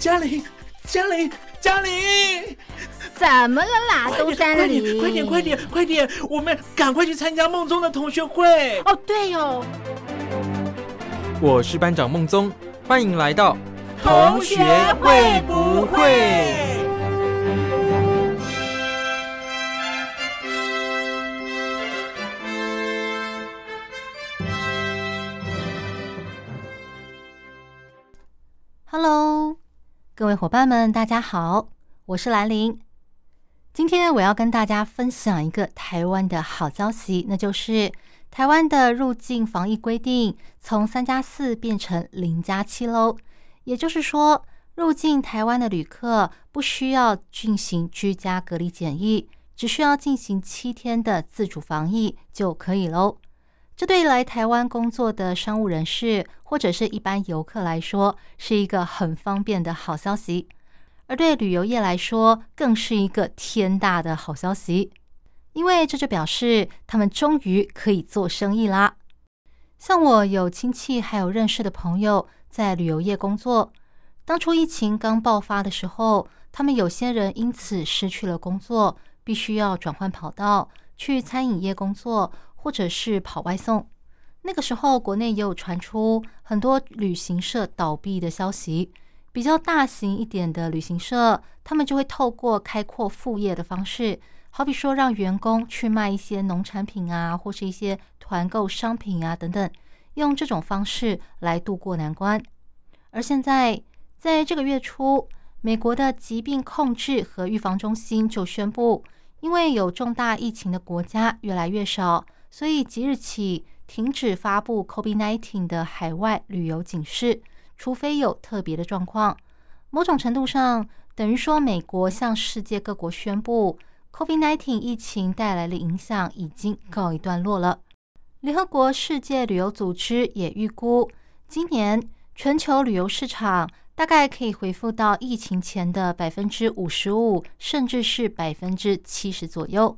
嘉玲，嘉玲，嘉玲，怎么了啦？都山里，快点，快点，快点，我们赶快去参加梦中的同学会。哦，对哦，我是班长梦宗，欢迎来到同学会不会各位伙伴们，大家好，我是兰玲。今天我要跟大家分享一个台湾的好消息，那就是台湾的入境防疫规定从三加四变成零加七喽。也就是说，入境台湾的旅客不需要进行居家隔离检疫，只需要进行七天的自主防疫就可以喽。这对来台湾工作的商务人士或者是一般游客来说，是一个很方便的好消息；而对旅游业来说，更是一个天大的好消息，因为这就表示他们终于可以做生意啦。像我有亲戚还有认识的朋友在旅游业工作，当初疫情刚爆发的时候，他们有些人因此失去了工作，必须要转换跑道去餐饮业工作。或者是跑外送，那个时候国内也有传出很多旅行社倒闭的消息。比较大型一点的旅行社，他们就会透过开阔副业的方式，好比说让员工去卖一些农产品啊，或是一些团购商品啊等等，用这种方式来度过难关。而现在，在这个月初，美国的疾病控制和预防中心就宣布，因为有重大疫情的国家越来越少。所以即日起停止发布 COVID-19 的海外旅游警示，除非有特别的状况。某种程度上，等于说美国向世界各国宣布，COVID-19 疫情带来的影响已经告一段落了。联合国世界旅游组织也预估，今年全球旅游市场大概可以恢复到疫情前的百分之五十五，甚至是百分之七十左右。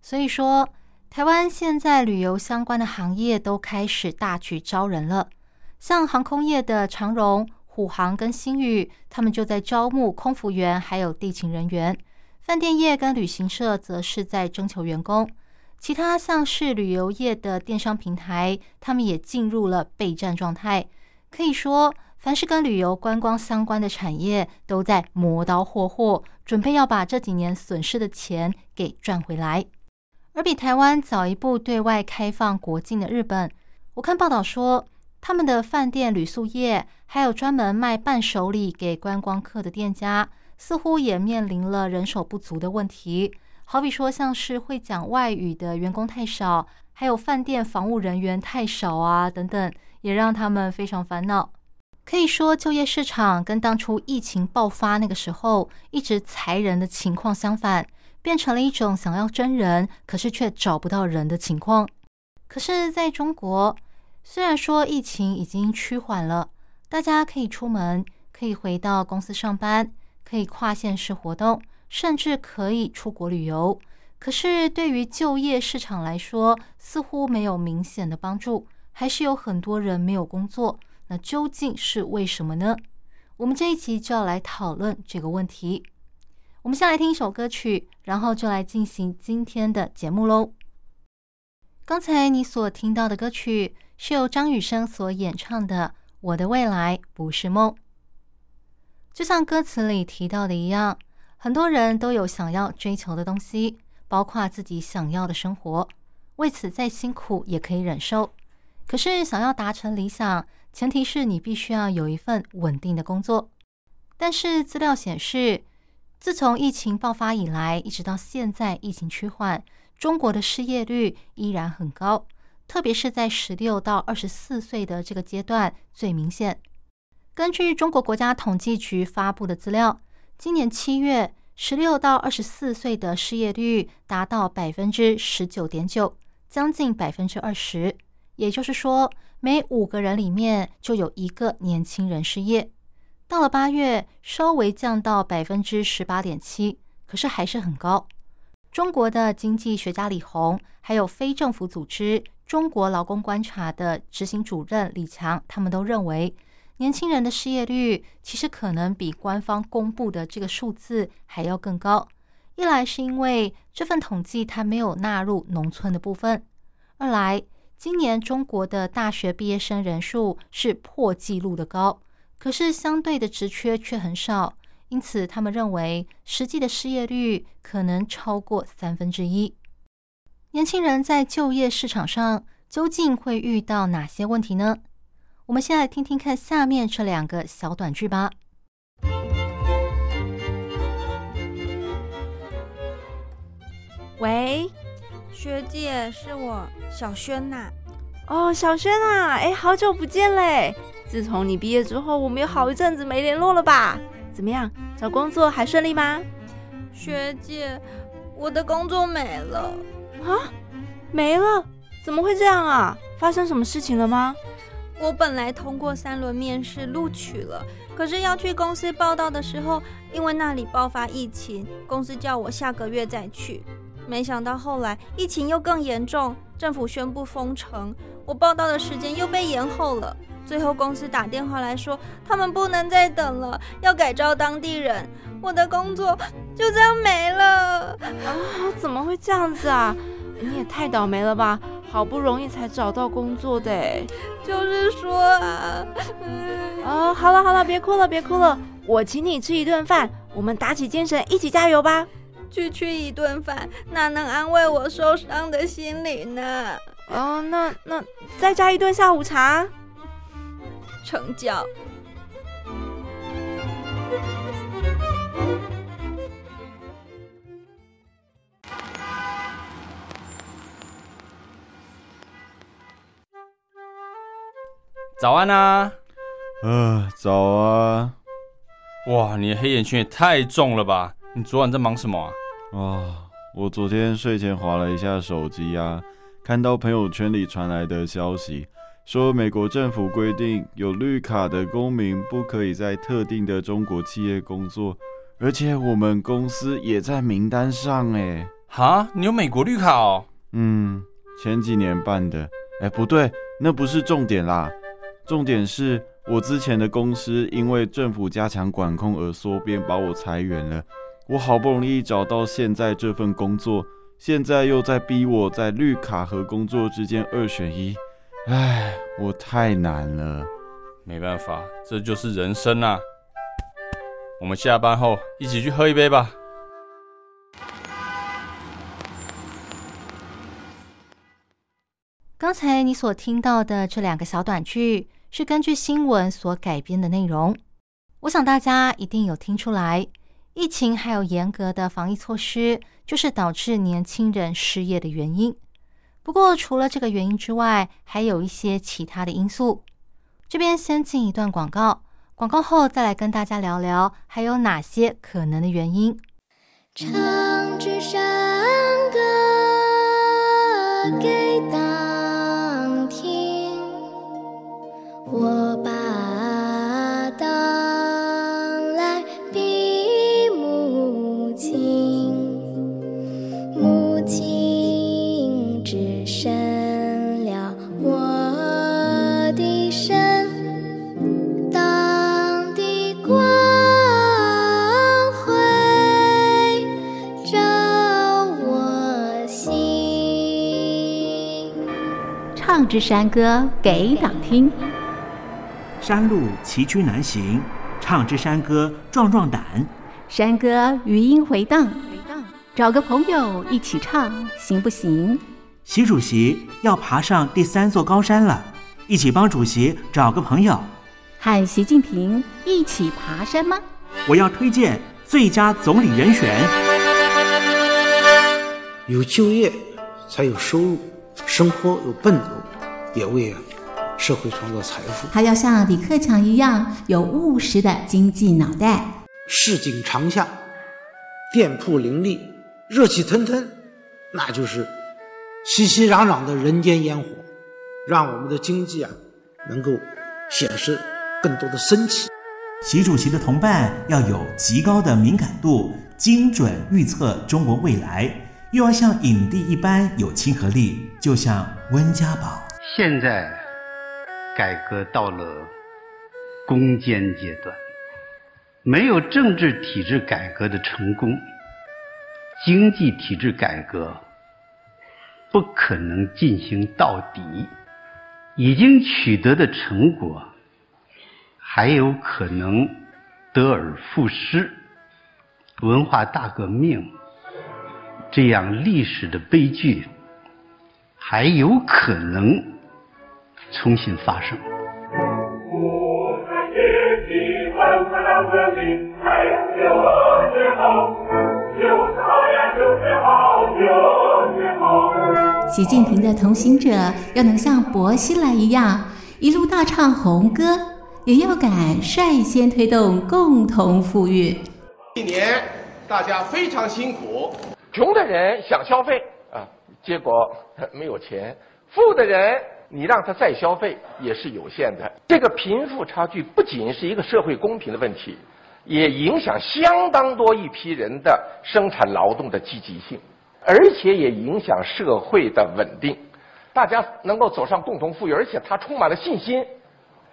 所以说。台湾现在旅游相关的行业都开始大举招人了，像航空业的长荣、虎航跟新宇，他们就在招募空服员，还有地勤人员；饭店业跟旅行社则是在征求员工；其他像是旅游业的电商平台，他们也进入了备战状态。可以说，凡是跟旅游观光相关的产业，都在磨刀霍霍，准备要把这几年损失的钱给赚回来。而比台湾早一步对外开放国境的日本，我看报道说，他们的饭店、旅宿业，还有专门卖伴手礼给观光客的店家，似乎也面临了人手不足的问题。好比说，像是会讲外语的员工太少，还有饭店防务人员太少啊，等等，也让他们非常烦恼。可以说，就业市场跟当初疫情爆发那个时候一直裁人的情况相反。变成了一种想要真人，可是却找不到人的情况。可是，在中国，虽然说疫情已经趋缓了，大家可以出门，可以回到公司上班，可以跨县市活动，甚至可以出国旅游。可是，对于就业市场来说，似乎没有明显的帮助，还是有很多人没有工作。那究竟是为什么呢？我们这一集就要来讨论这个问题。我们先来听一首歌曲，然后就来进行今天的节目喽。刚才你所听到的歌曲是由张雨生所演唱的《我的未来不是梦》。就像歌词里提到的一样，很多人都有想要追求的东西，包括自己想要的生活，为此再辛苦也可以忍受。可是，想要达成理想，前提是你必须要有一份稳定的工作。但是资料显示，自从疫情爆发以来，一直到现在，疫情趋缓，中国的失业率依然很高，特别是在十六到二十四岁的这个阶段最明显。根据中国国家统计局发布的资料，今年七月，十六到二十四岁的失业率达到百分之十九点九，将近百分之二十，也就是说，每五个人里面就有一个年轻人失业。到了八月，稍微降到百分之十八点七，可是还是很高。中国的经济学家李红，还有非政府组织中国劳工观察的执行主任李强，他们都认为，年轻人的失业率其实可能比官方公布的这个数字还要更高。一来是因为这份统计它没有纳入农村的部分，二来今年中国的大学毕业生人数是破纪录的高，可是相对的职缺却很少，因此他们认为实际的失业率可能超过三分之一。年轻人在就业市场上究竟会遇到哪些问题呢？我们先来听听看下面这两个小短剧吧。喂，学姐，是我小轩呐。哦，小轩啊，哎，好久不见嘞！自从你毕业之后，我们有好一阵子没联络了吧？怎么样，找工作还顺利吗？学姐，我的工作没了啊，没了？怎么会这样啊？发生什么事情了吗？我本来通过三轮面试录取了，可是要去公司报道的时候，因为那里爆发疫情，公司叫我下个月再去。没想到后来疫情又更严重，政府宣布封城，我报道的时间又被延后了。最后公司打电话来说，他们不能再等了，要改招当地人。我的工作就这样没了啊！怎么会这样子啊？你也太倒霉了吧！好不容易才找到工作的，就是说啊，啊，好了好了，别哭了别哭了，我请你吃一顿饭，我们打起精神一起加油吧。区区一顿饭，哪能安慰我受伤的心灵呢？哦，那那再加一顿下午茶，成交。早安啊！呃，早啊！哇，你的黑眼圈也太重了吧！你昨晚在忙什么啊？啊，我昨天睡前划了一下手机啊，看到朋友圈里传来的消息，说美国政府规定有绿卡的公民不可以在特定的中国企业工作，而且我们公司也在名单上哎。哈，你有美国绿卡哦？嗯，前几年办的。哎，不对，那不是重点啦，重点是我之前的公司因为政府加强管控而缩编，把我裁员了。我好不容易找到现在这份工作，现在又在逼我在绿卡和工作之间二选一，唉，我太难了。没办法，这就是人生啊。我们下班后一起去喝一杯吧。刚才你所听到的这两个小短剧是根据新闻所改编的内容，我想大家一定有听出来。疫情还有严格的防疫措施，就是导致年轻人失业的原因。不过，除了这个原因之外，还有一些其他的因素。这边先进一段广告，广告后再来跟大家聊聊还有哪些可能的原因。唱支山歌给大支山歌给党听，山路崎岖难行，唱支山歌壮壮胆。山歌余音回荡，找个朋友一起唱，行不行？习主席要爬上第三座高山了，一起帮主席找个朋友。和习近平一起爬山吗？我要推荐最佳总理人选。有就业才有收入，生活有奔头。也为社会创造财富。他要像李克强一样有务实的经济脑袋。市井长巷，店铺林立，热气腾腾，那就是熙熙攘攘的人间烟火，让我们的经济啊能够显示更多的生气。习主席的同伴要有极高的敏感度，精准预测中国未来，又要像影帝一般有亲和力，就像温家宝。现在，改革到了攻坚阶段，没有政治体制改革的成功，经济体制改革不可能进行到底。已经取得的成果，还有可能得而复失。文化大革命这样历史的悲剧，还有可能重新发生。习近平的同行者要能像薄熙来一样一路大唱红歌，也要敢率先推动共同富裕。一年大家非常辛苦，穷的人想消费啊，结果没有钱；富的人你让他再消费也是有限的。这个贫富差距不仅是一个社会公平的问题，也影响相当多一批人的生产劳动的积极性。而且也影响社会的稳定，大家能够走上共同富裕，而且他充满了信心，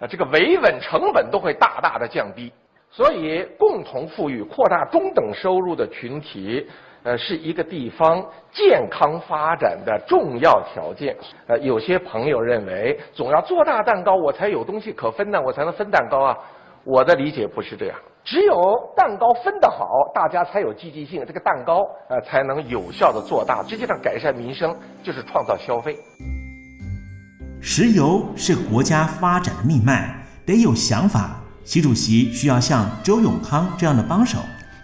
啊，这个维稳成本都会大大的降低。所以，共同富裕、扩大中等收入的群体，呃，是一个地方健康发展的重要条件。呃，有些朋友认为，总要做大蛋糕，我才有东西可分呢，我才能分蛋糕啊。我的理解不是这样。只有蛋糕分得好，大家才有积极性，这个蛋糕呃才能有效的做大，实际上改善民生就是创造消费。石油是国家发展的命脉，得有想法。习主席需要像周永康这样的帮手，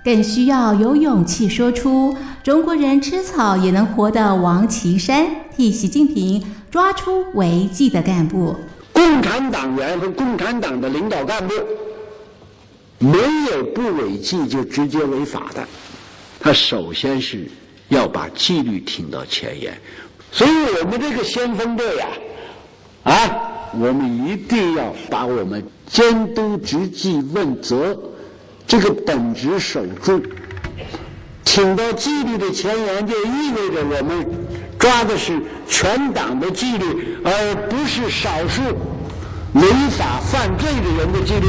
更需要有勇气说出“中国人吃草也能活”的王岐山，替习近平抓出违纪的干部。共产党员和共产党的领导干部。没有不违纪就直接违法的，他首先是要把纪律挺到前沿，所以我们这个先锋队呀，啊，我们一定要把我们监督执纪问责这个本职守住，挺到纪律的前沿，就意味着我们抓的是全党的纪律，而不是少数违法犯罪的人的纪律。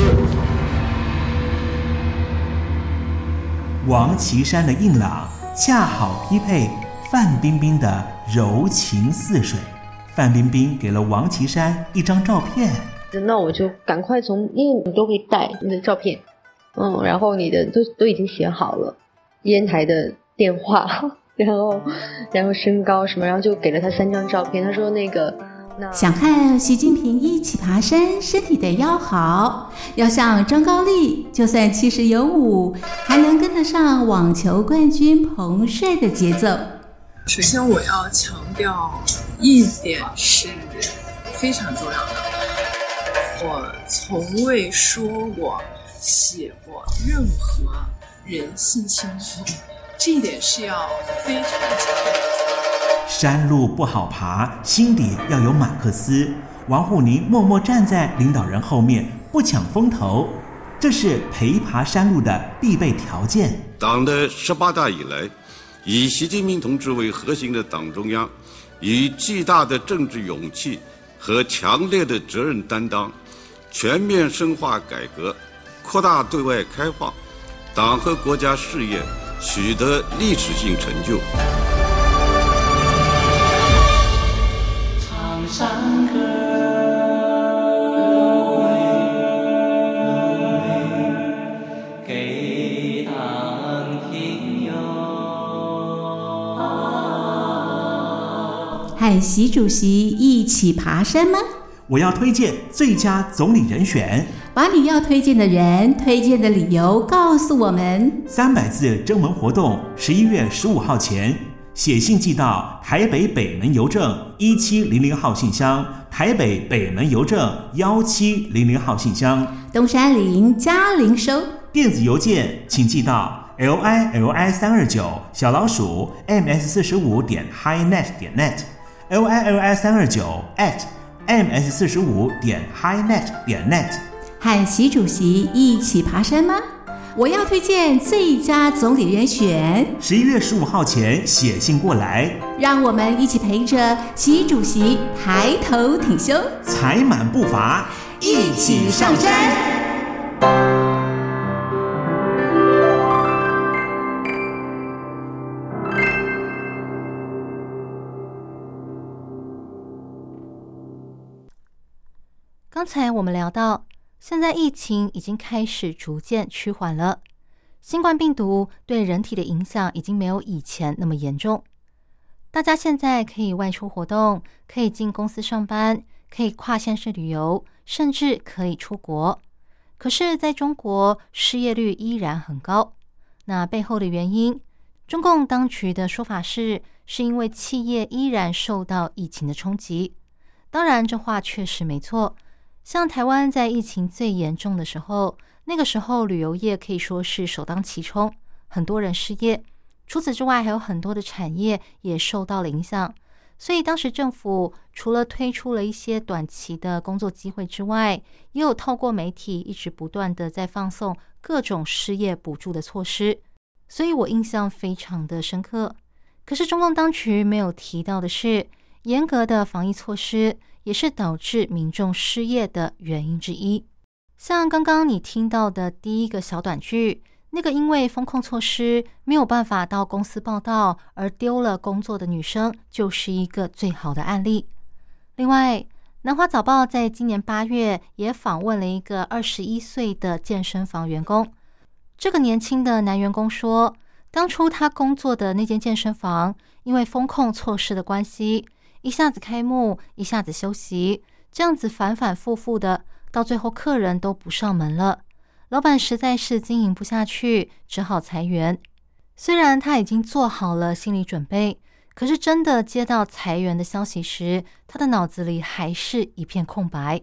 王岐山的硬朗恰好匹配范冰冰的柔情似水。范冰冰给了王岐山一张照片，那我就赶快从，因为你都会带你的照片，嗯，然后你的都都已经写好了，烟台的电话，然后然后身高什么，然后就给了他三张照片。他说那个。想看习近平一起爬山，身体得要好，要像张高丽，就算七十有五，还能跟得上网球冠军彭帅的节奏。首先，我要强调一点是非常重要的，我从未说过、写过任何人性清风，这一点是要非常强调。山路不好爬，心底要有马克思。王沪宁默默站在领导人后面，不抢风头，这是陪爬山路的必备条件。党的十八大以来，以习近平同志为核心的党中央，以巨大的政治勇气和强烈的责任担当，全面深化改革，扩大对外开放，党和国家事业取得历史性成就。和习主席一起爬山吗？我要推荐最佳总理人选。把你要推荐的人、推荐的理由告诉我们。三百字征文活动，十一月十五号前写信寄到台北北门邮政一七零零号信箱，台北北门邮政幺七零零号信箱，东山林嘉陵收。电子邮件请寄到 l i l i 三二九小老鼠 m s 四十五点 highnet 点 net。l i l i 三二九 at m s 四十五点 highnet 点 net，看习主席一起爬山吗？我要推荐最佳总理人选。十一月十五号前写信过来。让我们一起陪着习主席抬头挺胸。踩满步伐一起上山。刚才我们聊到现在疫情已经开始逐渐趋缓了，新冠病毒对人体的影响已经没有以前那么严重。大家现在可以外出活动，可以进公司上班，可以跨县市旅游，甚至可以出国。可是，在中国，失业率依然很高。那背后的原因，中共当局的说法是，是因为企业依然受到疫情的冲击。当然，这话确实没错。像台湾在疫情最严重的时候，那个时候旅游业可以说是首当其冲，很多人失业。除此之外，还有很多的产业也受到了影响。所以当时政府除了推出了一些短期的工作机会之外，也有透过媒体一直不断的在放送各种失业补助的措施。所以我印象非常的深刻。可是中共当局没有提到的是，严格的防疫措施也是导致民众失业的原因之一。像刚刚你听到的第一个小短剧。那个因为风控措施没有办法到公司报道而丢了工作的女生，就是一个最好的案例。另外，南华早报在今年八月也访问了一个二十一岁的健身房员工。这个年轻的男员工说，当初他工作的那间健身房因为风控措施的关系，一下子开幕，一下子休息，这样子反反复复的，到最后客人都不上门了。老板实在是经营不下去，只好裁员。虽然他已经做好了心理准备，可是真的接到裁员的消息时，他的脑子里还是一片空白。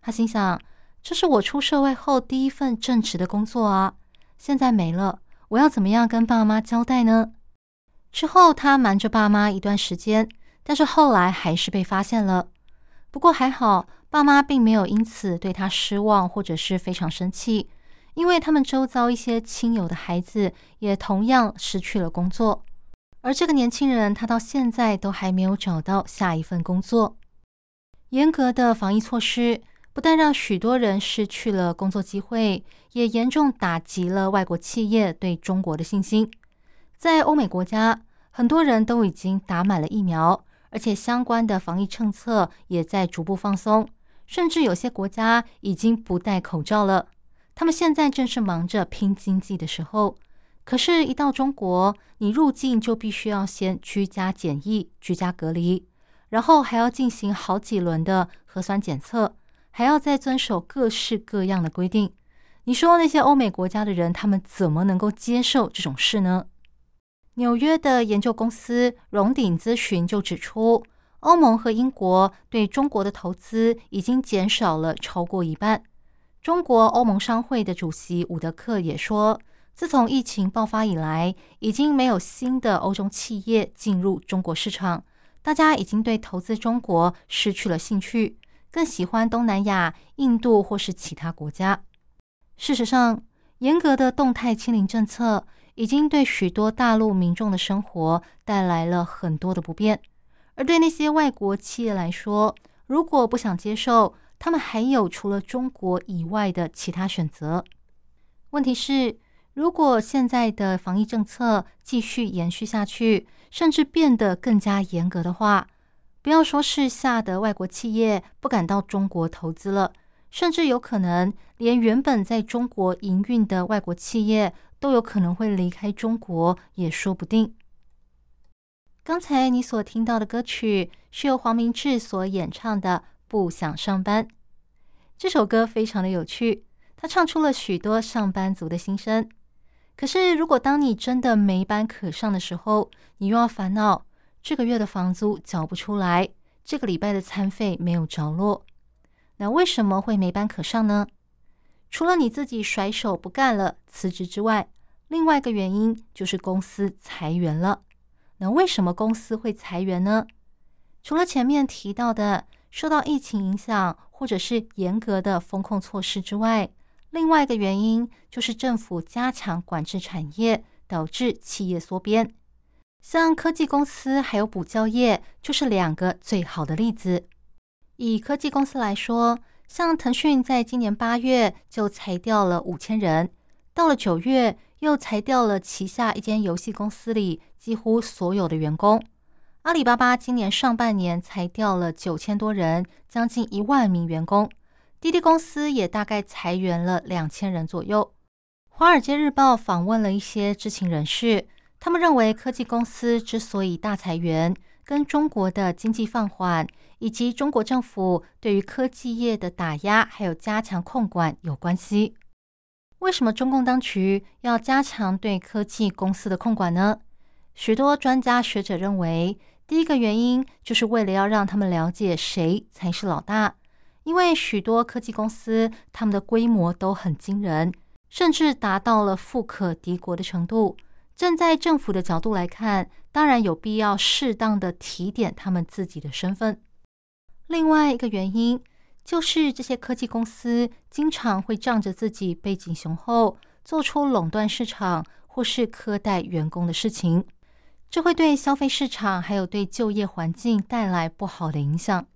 他心想：“这是我出社会后第一份正职的工作啊，现在没了，我要怎么样跟爸妈交代呢？”之后他瞒着爸妈一段时间，但是后来还是被发现了。不过还好。爸妈并没有因此对他失望，或者是非常生气，因为他们周遭一些亲友的孩子也同样失去了工作，而这个年轻人他到现在都还没有找到下一份工作。严格的防疫措施不但让许多人失去了工作机会，也严重打击了外国企业对中国的信心。在欧美国家，很多人都已经打满了疫苗，而且相关的防疫政策也在逐步放松。甚至有些国家已经不戴口罩了。他们现在正是忙着拼经济的时候，可是，一到中国，你入境就必须要先居家检疫、居家隔离，然后还要进行好几轮的核酸检测，还要再遵守各式各样的规定。你说那些欧美国家的人，他们怎么能够接受这种事呢？纽约的研究公司荣鼎咨询就指出。欧盟和英国对中国的投资已经减少了超过一半。中国欧盟商会的主席伍德克也说，自从疫情爆发以来，已经没有新的欧洲企业进入中国市场，大家已经对投资中国失去了兴趣，更喜欢东南亚、印度或是其他国家。事实上，严格的动态清零政策已经对许多大陆民众的生活带来了很多的不便。而对那些外国企业来说，如果不想接受，他们还有除了中国以外的其他选择。问题是，如果现在的防疫政策继续延续下去，甚至变得更加严格的话，不要说是吓得外国企业不敢到中国投资了，甚至有可能连原本在中国营运的外国企业都有可能会离开中国，也说不定。刚才你所听到的歌曲是由黄明志所演唱的《不想上班》。这首歌非常的有趣，他唱出了许多上班族的心声。可是，如果当你真的没班可上的时候，你又要烦恼这个月的房租缴不出来，这个礼拜的餐费没有着落，那为什么会没班可上呢？除了你自己甩手不干了辞职之外，另外一个原因就是公司裁员了。那为什么公司会裁员呢？除了前面提到的受到疫情影响，或者是严格的风控措施之外，另外一个原因就是政府加强管制产业，导致企业缩编。像科技公司还有补教业，就是两个最好的例子。以科技公司来说，像腾讯在今年八月就裁掉了五千人，到了九月。又裁掉了旗下一间游戏公司里几乎所有的员工。阿里巴巴今年上半年裁掉了九千多人，将近一万名员工，滴滴公司也大概裁员了两千人左右。《华尔街日报》访问了一些知情人士，他们认为科技公司之所以大裁员，跟中国的经济放缓以及中国政府对于科技业的打压，还有加强控管有关系。为什么中共当局要加强对科技公司的控管呢？许多专家学者认为，第一个原因就是为了要让他们了解谁才是老大，因为许多科技公司他们的规模都很惊人，甚至达到了富可敌国的程度。站在政府的角度来看，当然有必要适当的提点他们自己的身份。另外一个原因。就是这些科技公司经常会仗着自己背景雄厚，做出垄断市场或是苛待员工的事情，这会对消费市场还有对就业环境带来不好的影响。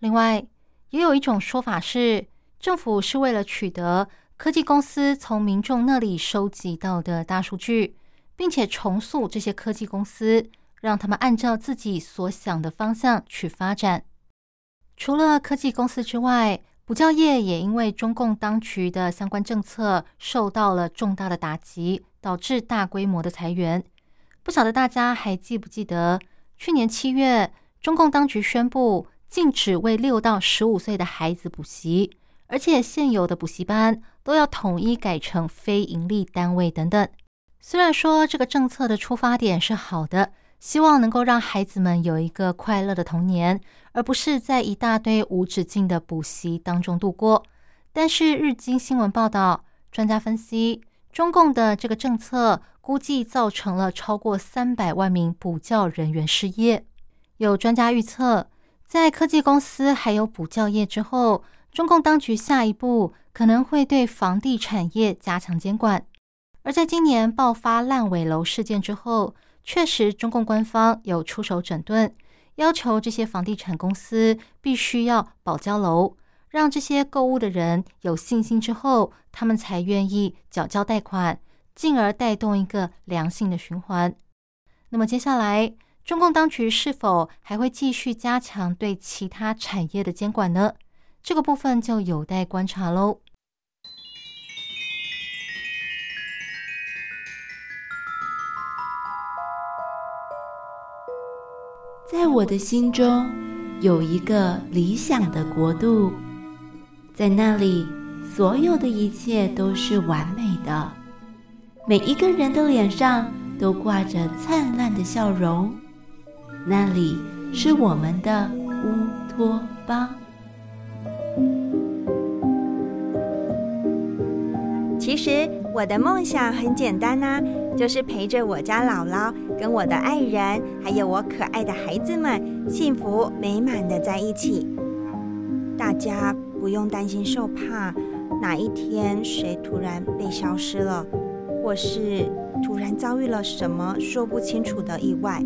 另外，也有一种说法是，政府是为了取得科技公司从民众那里收集到的大数据，并且重塑这些科技公司，让他们按照自己所想的方向去发展。除了科技公司之外，补教业也因为中共当局的相关政策受到了重大的打击，导致大规模的裁员。不晓得大家还记不记得，去年七月，中共当局宣布禁止为六到十五岁的孩子补习，而且现有的补习班都要统一改成非营利单位等等。虽然说这个政策的出发点是好的。希望能够让孩子们有一个快乐的童年，而不是在一大堆无止境的补习当中度过。但是，日经新闻报道，专家分析，中共的这个政策估计造成了超过三百万名补教人员失业。有专家预测，在科技公司还有补教业之后，中共当局下一步可能会对房地产业加强监管。而在今年爆发烂尾楼事件之后，确实，中共官方有出手整顿，要求这些房地产公司必须要保交楼，让这些购物的人有信心之后，他们才愿意缴交贷款，进而带动一个良性的循环。那么接下来，中共当局是否还会继续加强对其他产业的监管呢？这个部分就有待观察喽。在我的心中有一个理想的国度，在那里，所有的一切都是完美的，每一个人的脸上都挂着灿烂的笑容。那里是我们的乌托邦。其实我的梦想很简单呐。就是陪着我家姥姥跟我的爱人，还有我可爱的孩子们，幸福美满的在一起。大家不用担心受怕，哪一天谁突然被消失了，或是突然遭遇了什么说不清楚的意外。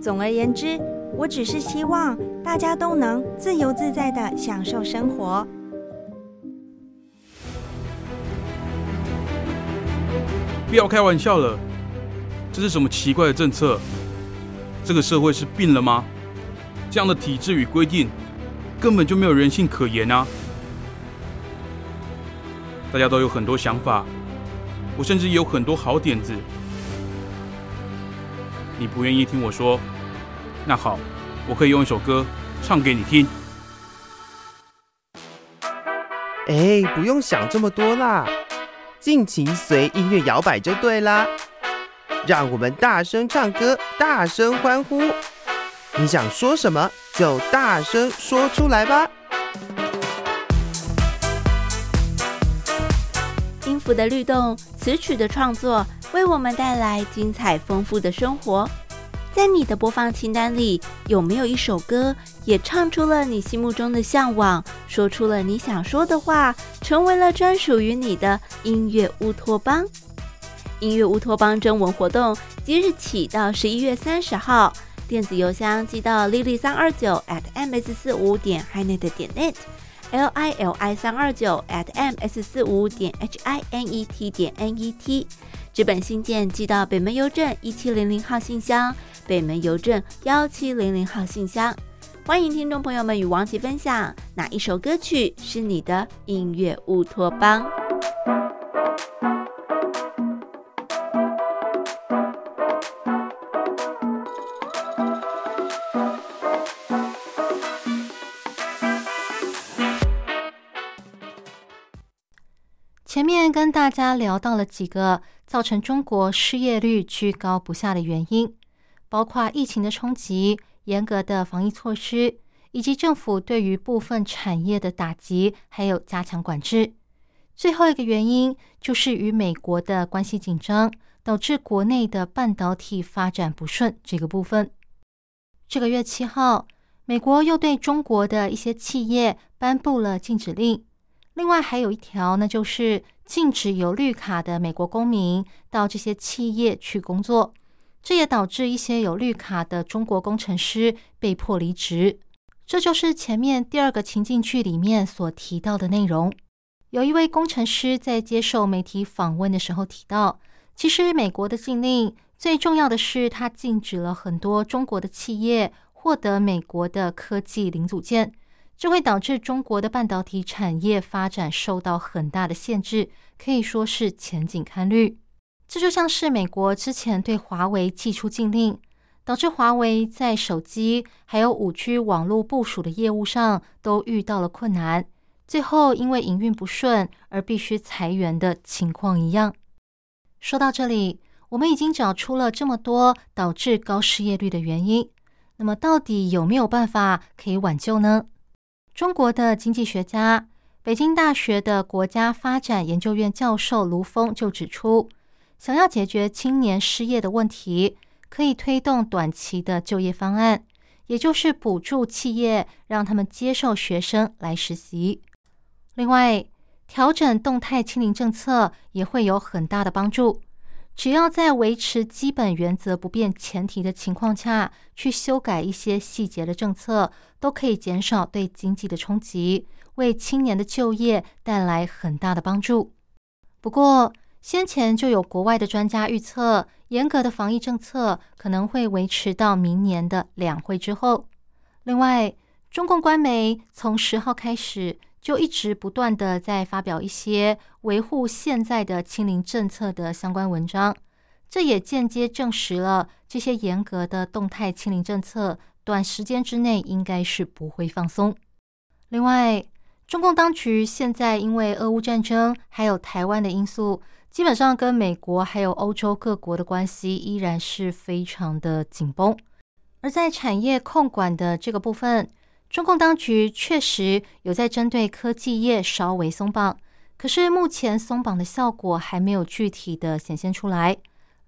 总而言之，我只是希望大家都能自由自在的享受生活。不要开玩笑了，这是什么奇怪的政策？这个社会是病了吗？这样的体制与规定根本就没有人性可言啊！大家都有很多想法，我甚至也有很多好点子。你不愿意听我说，那好，我可以用一首歌唱给你听。哎，不用想这么多啦。尽情随音乐摇摆就对啦，让我们大声唱歌，大声欢呼。你想说什么就大声说出来吧。音符的律动，词曲的创作，为我们带来精彩丰富的生活。在你的播放清单里，有没有一首歌也唱出了你心目中的向往，说出了你想说的话，成为了专属于你的音乐乌托邦？音乐乌托邦征文活动即日起到十一月三十号，电子邮箱寄到 lily 三二九 at ms 四五点 hinet 点 net，l i l i 三二九 at ms 四五点 h i n e t 点 n e t，纸本信件寄到北门邮政一七零零号信箱。北门邮政幺七零零号信箱，欢迎听众朋友们与王琦分享哪一首歌曲是你的音乐乌托邦。前面跟大家聊到了几个造成中国失业率居高不下的原因，包括疫情的冲击、严格的防疫措施，以及政府对于部分产业的打击，还有加强管制。最后一个原因就是与美国的关系紧张，导致国内的半导体发展不顺这个部分。这个月七号，美国又对中国的一些企业颁布了禁止令。另外还有一条呢，就是禁止有绿卡的美国公民到这些企业去工作，这也导致一些有绿卡的中国工程师被迫离职。这就是前面第二个情境剧里面所提到的内容。有一位工程师在接受媒体访问的时候提到，其实美国的禁令最重要的是，它禁止了很多中国的企业获得美国的科技零组件。这会导致中国的半导体产业发展受到很大的限制，可以说是前景堪虑。这就像是美国之前对华为寄出禁令，导致华为在手机还有五 G 网络部署的业务上都遇到了困难，最后因为营运不顺而必须裁员的情况一样。说到这里，我们已经找出了这么多导致高失业率的原因，那么到底有没有办法可以挽救呢？中国的经济学家、北京大学的国家发展研究院教授卢峰就指出，想要解决青年失业的问题，可以推动短期的就业方案，也就是补助企业让他们接受学生来实习。另外，调整动态清零政策也会有很大的帮助。只要在维持基本原则不变前提的情况下去修改一些细节的政策，都可以减少对经济的冲击，为青年的就业带来很大的帮助。不过，先前就有国外的专家预测，严格的防疫政策可能会维持到明年的两会之后。另外，中共官媒从十号开始。就一直不断的在发表一些维护现在的清零政策的相关文章，这也间接证实了这些严格的动态清零政策短时间之内应该是不会放松。另外，中共当局现在因为俄乌战争还有台湾的因素，基本上跟美国还有欧洲各国的关系依然是非常的紧绷，而在产业控管的这个部分。中共当局确实有在针对科技业稍微松绑，可是目前松绑的效果还没有具体的显现出来。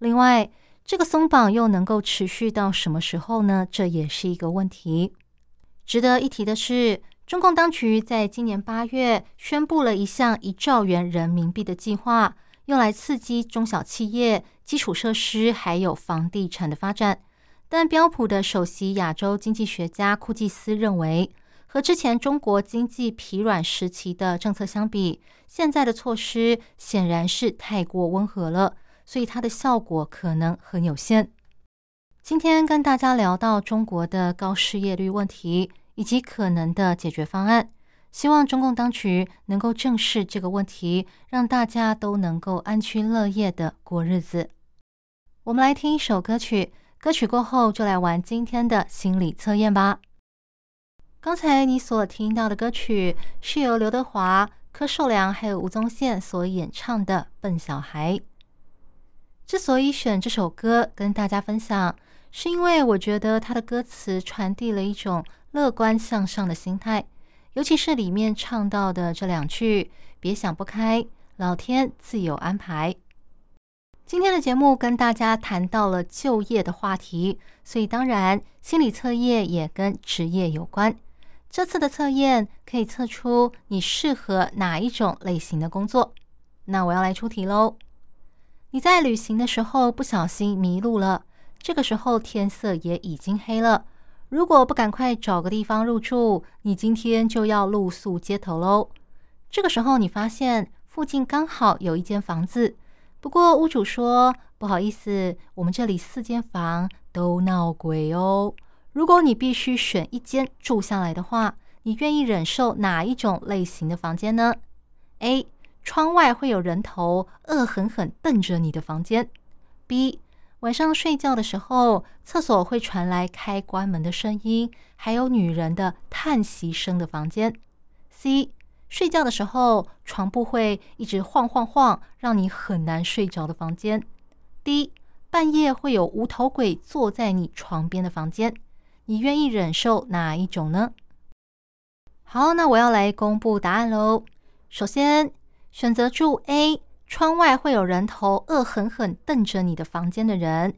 另外，这个松绑又能够持续到什么时候呢？这也是一个问题。值得一提的是，中共当局在今年八月宣布了一项一兆元人民币的计划，用来刺激中小企业、基础设施还有房地产的发展。但标普的首席亚洲经济学家库季斯认为，和之前中国经济疲软时期的政策相比，现在的措施显然是太过温和了，所以它的效果可能很有限。今天跟大家聊到中国的高失业率问题以及可能的解决方案，希望中共当局能够正视这个问题，让大家都能够安居乐业的过日子。我们来听一首歌曲。歌曲过后，就来玩今天的心理测验吧。刚才你所听到的歌曲是由刘德华、柯受良还有吴宗宪所演唱的《笨小孩》。之所以选这首歌跟大家分享，是因为我觉得他的歌词传递了一种乐观向上的心态，尤其是里面唱到的这两句：“别想不开，老天自有安排。”今天的节目跟大家谈到了就业的话题，所以当然心理测验也跟职业有关。这次的测验可以测出你适合哪一种类型的工作。那我要来出题喽。你在旅行的时候不小心迷路了，这个时候天色也已经黑了。如果不赶快找个地方入住，你今天就要露宿街头喽。这个时候你发现附近刚好有一间房子。不过屋主说：“不好意思，我们这里四间房都闹鬼哦。如果你必须选一间住下来的话，你愿意忍受哪一种类型的房间呢？A. 窗外会有人头恶狠狠瞪着你的房间。B. 晚上睡觉的时候，厕所会传来开关门的声音，还有女人的叹息声的房间。C. 睡觉的时候，床铺会一直晃晃晃，让你很难睡着的房间。D. 半夜会有无头鬼坐在你床边的房间。你愿意忍受哪一种呢？好，那我要来公布答案喽。首先，选择住 A，窗外会有人头恶狠狠瞪着你的房间的人。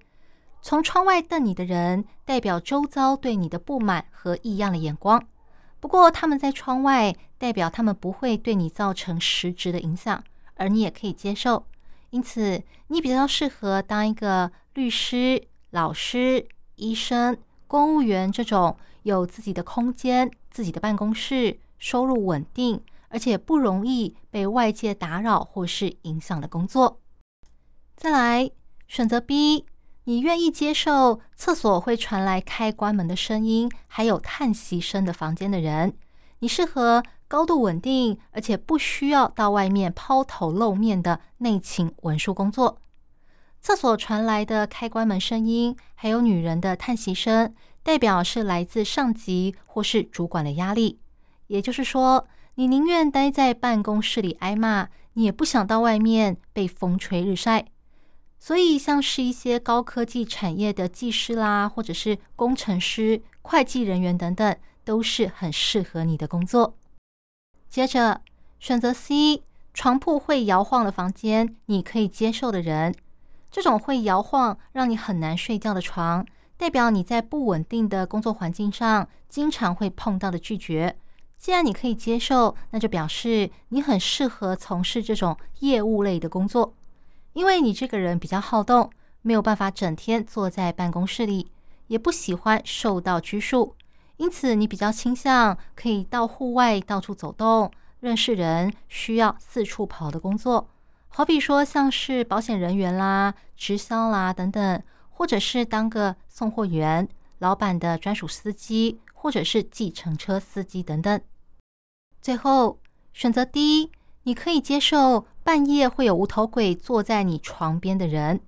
从窗外瞪你的人，代表周遭对你的不满和异样的眼光。不过，他们在窗外，代表他们不会对你造成实质的影响，而你也可以接受。因此，你比较适合当一个律师、老师、医生。公务员这种有自己的空间、自己的办公室、收入稳定，而且不容易被外界打扰或是影响的工作。再来选择 B，你愿意接受厕所会传来开关门的声音，还有叹息声的房间的人，你适合高度稳定，而且不需要到外面抛头露面的内勤文书工作。厕所传来的开关门声音，还有女人的叹息声，代表是来自上级或是主管的压力。也就是说，你宁愿待在办公室里挨骂，你也不想到外面被风吹日晒。所以，像是一些高科技产业的技师啦，或者是工程师、会计人员等等，都是很适合你的工作。接着，选择 C，床铺会摇晃的房间，你可以接受的人。这种会摇晃、让你很难睡觉的床，代表你在不稳定的工作环境上经常会碰到的拒绝。既然你可以接受，那就表示你很适合从事这种业务类的工作，因为你这个人比较好动，没有办法整天坐在办公室里，也不喜欢受到拘束，因此你比较倾向可以到户外到处走动、认识人，需要四处跑的工作。好比说，像是保险人员啦、直销啦等等，或者是当个送货员、老板的专属司机，或者是计程车司机等等。最后选择第一，你可以接受半夜会有无头鬼坐在你床边的人。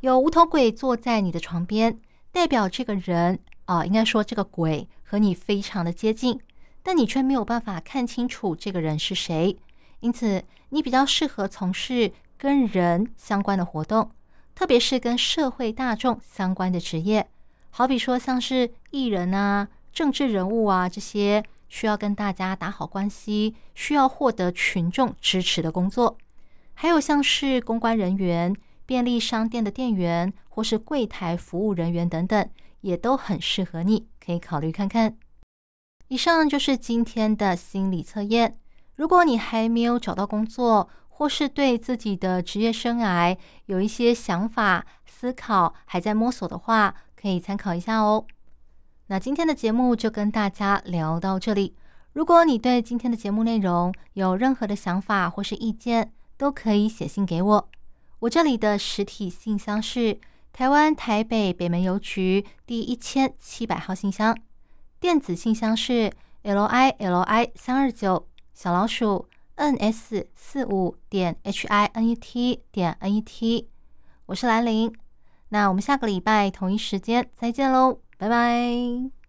有无头鬼坐在你的床边，代表这个人啊，应该说这个鬼和你非常的接近，但你却没有办法看清楚这个人是谁。因此，你比较适合从事跟人相关的活动，特别是跟社会大众相关的职业，好比说像是艺人啊、政治人物啊这些需要跟大家打好关系、需要获得群众支持的工作，还有像是公关人员、便利商店的店员或是柜台服务人员等等，也都很适合你，可以考虑看看。以上就是今天的心理测验。如果你还没有找到工作，或是对自己的职业生涯有一些想法、思考，还在摸索的话，可以参考一下哦。那今天的节目就跟大家聊到这里。如果你对今天的节目内容有任何的想法或是意见，都可以写信给我。我这里的实体信箱是台湾台北北门邮局第一千七百号信箱，电子信箱是 l i l i 三二九。小老鼠 n s 四五点 h i n e t 点 n e t，我是兰陵，那我们下个礼拜同一时间再见喽，拜拜。